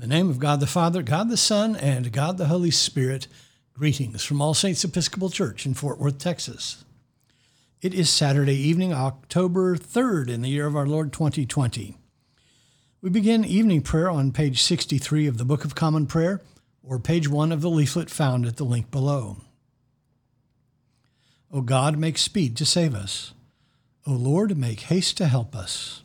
In the name of God the Father, God the Son, and God the Holy Spirit, greetings from All Saints Episcopal Church in Fort Worth, Texas. It is Saturday evening, October 3rd, in the year of our Lord 2020. We begin evening prayer on page 63 of the Book of Common Prayer, or page 1 of the leaflet found at the link below. O God, make speed to save us. O Lord, make haste to help us.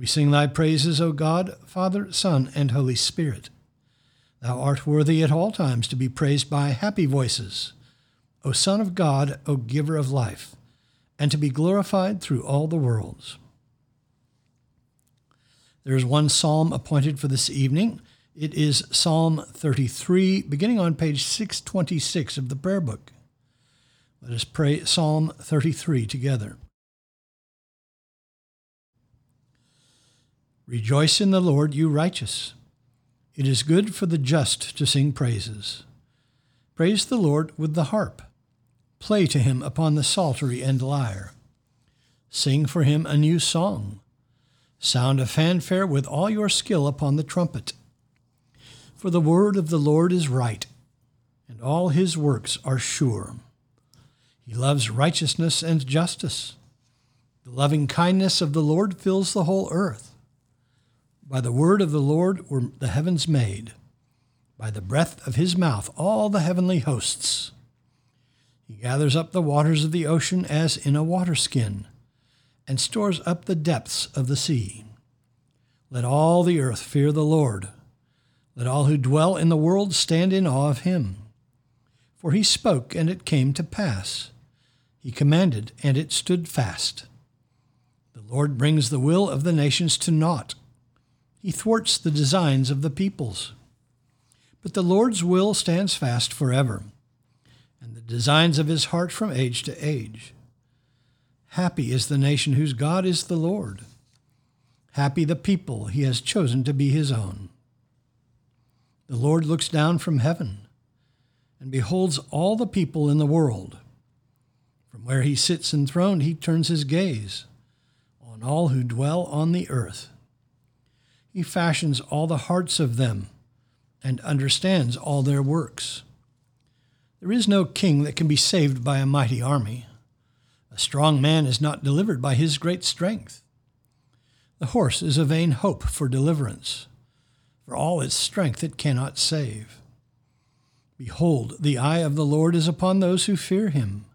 we sing thy praises, O God, Father, Son, and Holy Spirit. Thou art worthy at all times to be praised by happy voices, O Son of God, O Giver of life, and to be glorified through all the worlds. There is one psalm appointed for this evening. It is Psalm 33, beginning on page 626 of the prayer book. Let us pray Psalm 33 together. Rejoice in the Lord, you righteous. It is good for the just to sing praises. Praise the Lord with the harp. Play to him upon the psaltery and lyre. Sing for him a new song. Sound a fanfare with all your skill upon the trumpet. For the word of the Lord is right, and all his works are sure. He loves righteousness and justice. The loving kindness of the Lord fills the whole earth. By the word of the Lord were the heavens made, by the breath of his mouth all the heavenly hosts. He gathers up the waters of the ocean as in a waterskin, and stores up the depths of the sea. Let all the earth fear the Lord. Let all who dwell in the world stand in awe of him. For he spoke, and it came to pass. He commanded, and it stood fast. The Lord brings the will of the nations to naught. He thwarts the designs of the peoples. But the Lord's will stands fast forever, and the designs of his heart from age to age. Happy is the nation whose God is the Lord. Happy the people he has chosen to be his own. The Lord looks down from heaven and beholds all the people in the world. From where he sits enthroned, he turns his gaze on all who dwell on the earth. He fashions all the hearts of them and understands all their works. There is no king that can be saved by a mighty army. A strong man is not delivered by his great strength. The horse is a vain hope for deliverance. For all its strength it cannot save. Behold, the eye of the Lord is upon those who fear him,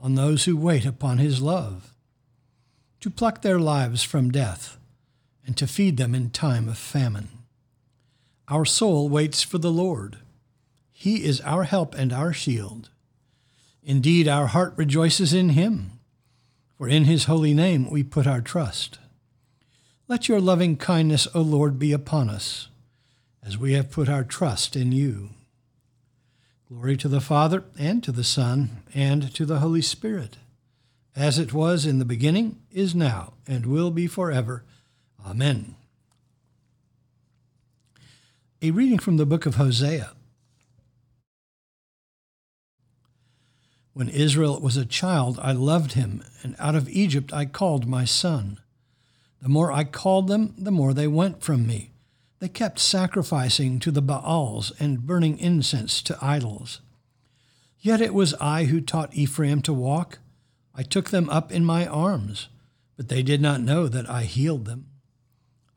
on those who wait upon his love, to pluck their lives from death and to feed them in time of famine. Our soul waits for the Lord. He is our help and our shield. Indeed, our heart rejoices in him, for in his holy name we put our trust. Let your loving kindness, O Lord, be upon us, as we have put our trust in you. Glory to the Father, and to the Son, and to the Holy Spirit, as it was in the beginning, is now, and will be forever. Amen. A reading from the book of Hosea. When Israel was a child, I loved him, and out of Egypt I called my son. The more I called them, the more they went from me. They kept sacrificing to the Baals and burning incense to idols. Yet it was I who taught Ephraim to walk. I took them up in my arms, but they did not know that I healed them.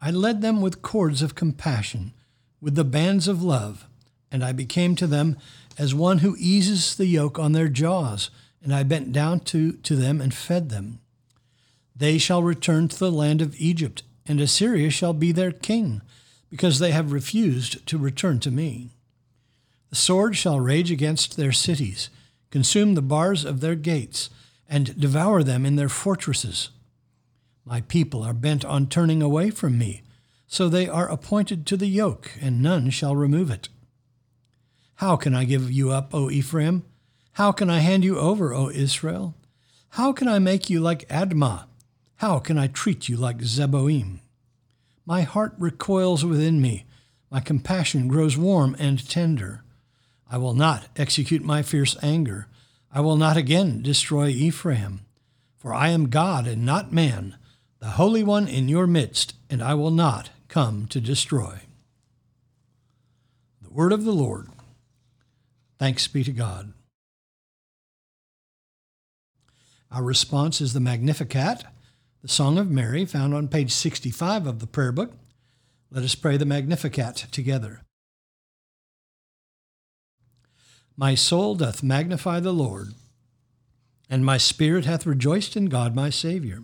I led them with cords of compassion, with the bands of love, and I became to them as one who eases the yoke on their jaws, and I bent down to, to them and fed them. They shall return to the land of Egypt, and Assyria shall be their king, because they have refused to return to me. The sword shall rage against their cities, consume the bars of their gates, and devour them in their fortresses. My people are bent on turning away from me. So they are appointed to the yoke, and none shall remove it. How can I give you up, O Ephraim? How can I hand you over, O Israel? How can I make you like Admah? How can I treat you like Zeboim? My heart recoils within me. My compassion grows warm and tender. I will not execute my fierce anger. I will not again destroy Ephraim. For I am God and not man, the Holy One in your midst, and I will not come to destroy. The word of the Lord. Thanks be to God. Our response is the Magnificat, the Song of Mary, found on page 65 of the prayer book. Let us pray the Magnificat together. My soul doth magnify the Lord, and my spirit hath rejoiced in God my Saviour,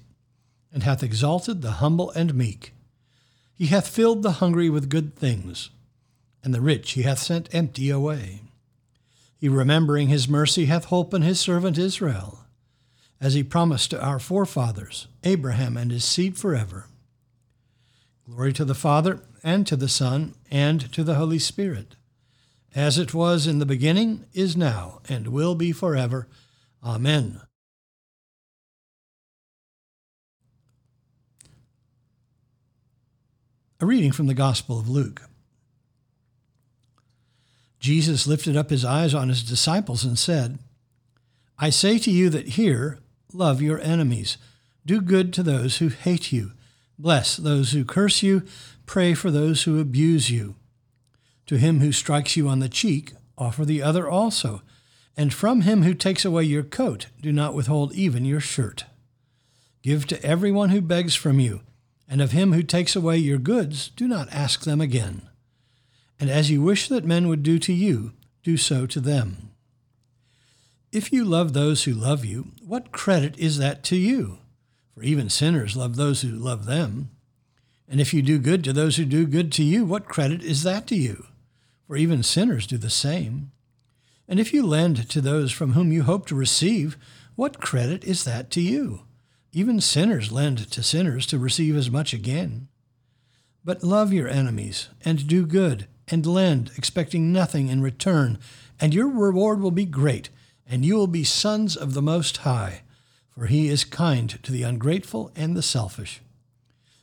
and hath exalted the humble and meek. He hath filled the hungry with good things, and the rich he hath sent empty away. He, remembering his mercy, hath holpen his servant Israel, as he promised to our forefathers, Abraham and his seed forever. Glory to the Father, and to the Son, and to the Holy Spirit as it was in the beginning, is now, and will be forever. Amen. A reading from the Gospel of Luke. Jesus lifted up his eyes on his disciples and said, I say to you that hear, love your enemies, do good to those who hate you, bless those who curse you, pray for those who abuse you. To him who strikes you on the cheek, offer the other also. And from him who takes away your coat, do not withhold even your shirt. Give to everyone who begs from you, and of him who takes away your goods, do not ask them again. And as you wish that men would do to you, do so to them. If you love those who love you, what credit is that to you? For even sinners love those who love them. And if you do good to those who do good to you, what credit is that to you? for even sinners do the same. And if you lend to those from whom you hope to receive, what credit is that to you? Even sinners lend to sinners to receive as much again. But love your enemies, and do good, and lend, expecting nothing in return, and your reward will be great, and you will be sons of the Most High, for he is kind to the ungrateful and the selfish.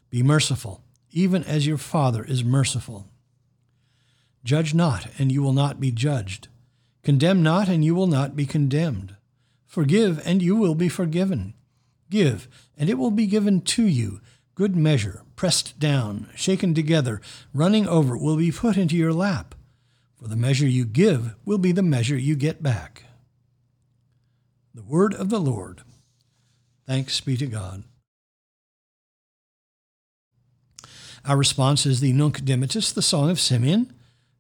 Be merciful, even as your Father is merciful. Judge not, and you will not be judged. Condemn not, and you will not be condemned. Forgive, and you will be forgiven. Give, and it will be given to you. Good measure, pressed down, shaken together, running over, will be put into your lap. For the measure you give will be the measure you get back. The word of the Lord. Thanks be to God. Our response is the Nunc Dimittis, the Song of Simeon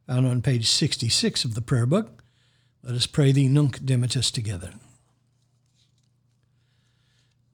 found on page 66 of the prayer book. Let us pray the Nunc Dimittis together.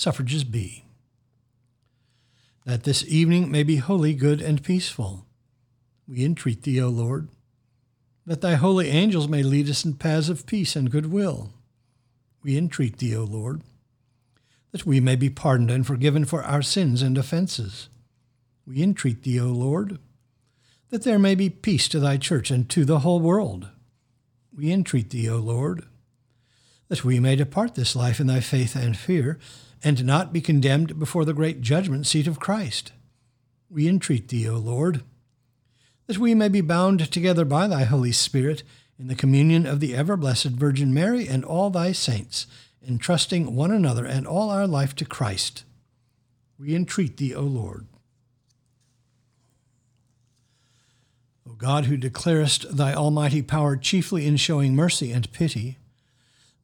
Suffrages B. That this evening may be holy, good, and peaceful. We entreat thee, O Lord, that thy holy angels may lead us in paths of peace and goodwill. We entreat thee, O Lord, that we may be pardoned and forgiven for our sins and offenses. We entreat thee, O Lord, that there may be peace to thy church and to the whole world. We entreat thee, O Lord, that we may depart this life in thy faith and fear, and not be condemned before the great judgment seat of Christ. We entreat thee, O Lord, that we may be bound together by thy Holy Spirit in the communion of the ever blessed Virgin Mary and all thy saints, entrusting one another and all our life to Christ. We entreat thee, O Lord. O God, who declarest thy almighty power chiefly in showing mercy and pity,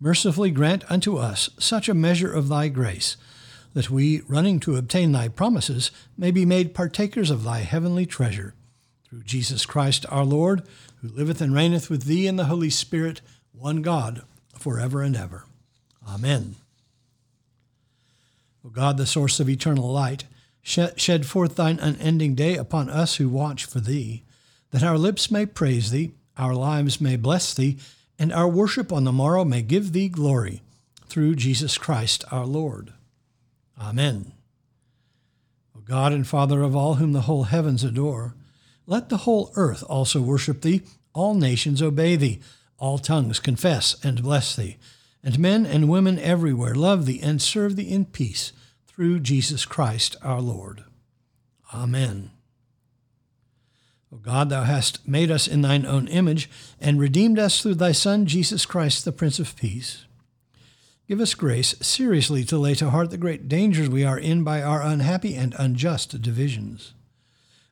mercifully grant unto us such a measure of thy grace, that we, running to obtain thy promises, may be made partakers of thy heavenly treasure. Through Jesus Christ our Lord, who liveth and reigneth with thee in the Holy Spirit, one God, for ever and ever. Amen. O God, the source of eternal light, shed forth thine unending day upon us who watch for thee, that our lips may praise thee, our lives may bless thee, and our worship on the morrow may give thee glory, through Jesus Christ our Lord. Amen. O God and Father of all whom the whole heavens adore, let the whole earth also worship thee, all nations obey thee, all tongues confess and bless thee, and men and women everywhere love thee and serve thee in peace, through Jesus Christ our Lord. Amen. O God, thou hast made us in thine own image, and redeemed us through thy Son, Jesus Christ, the Prince of Peace. Give us grace seriously to lay to heart the great dangers we are in by our unhappy and unjust divisions.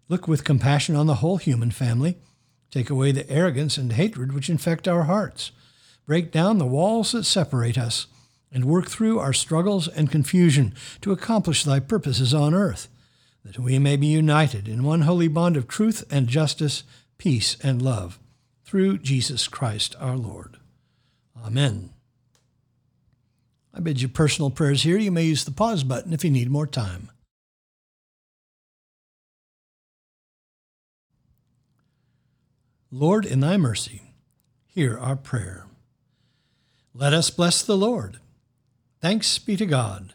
Look with compassion on the whole human family. Take away the arrogance and hatred which infect our hearts. Break down the walls that separate us, and work through our struggles and confusion to accomplish thy purposes on earth that we may be united in one holy bond of truth and justice, peace and love, through Jesus Christ our Lord. Amen. I bid you personal prayers here. You may use the pause button if you need more time. Lord, in thy mercy, hear our prayer. Let us bless the Lord. Thanks be to God.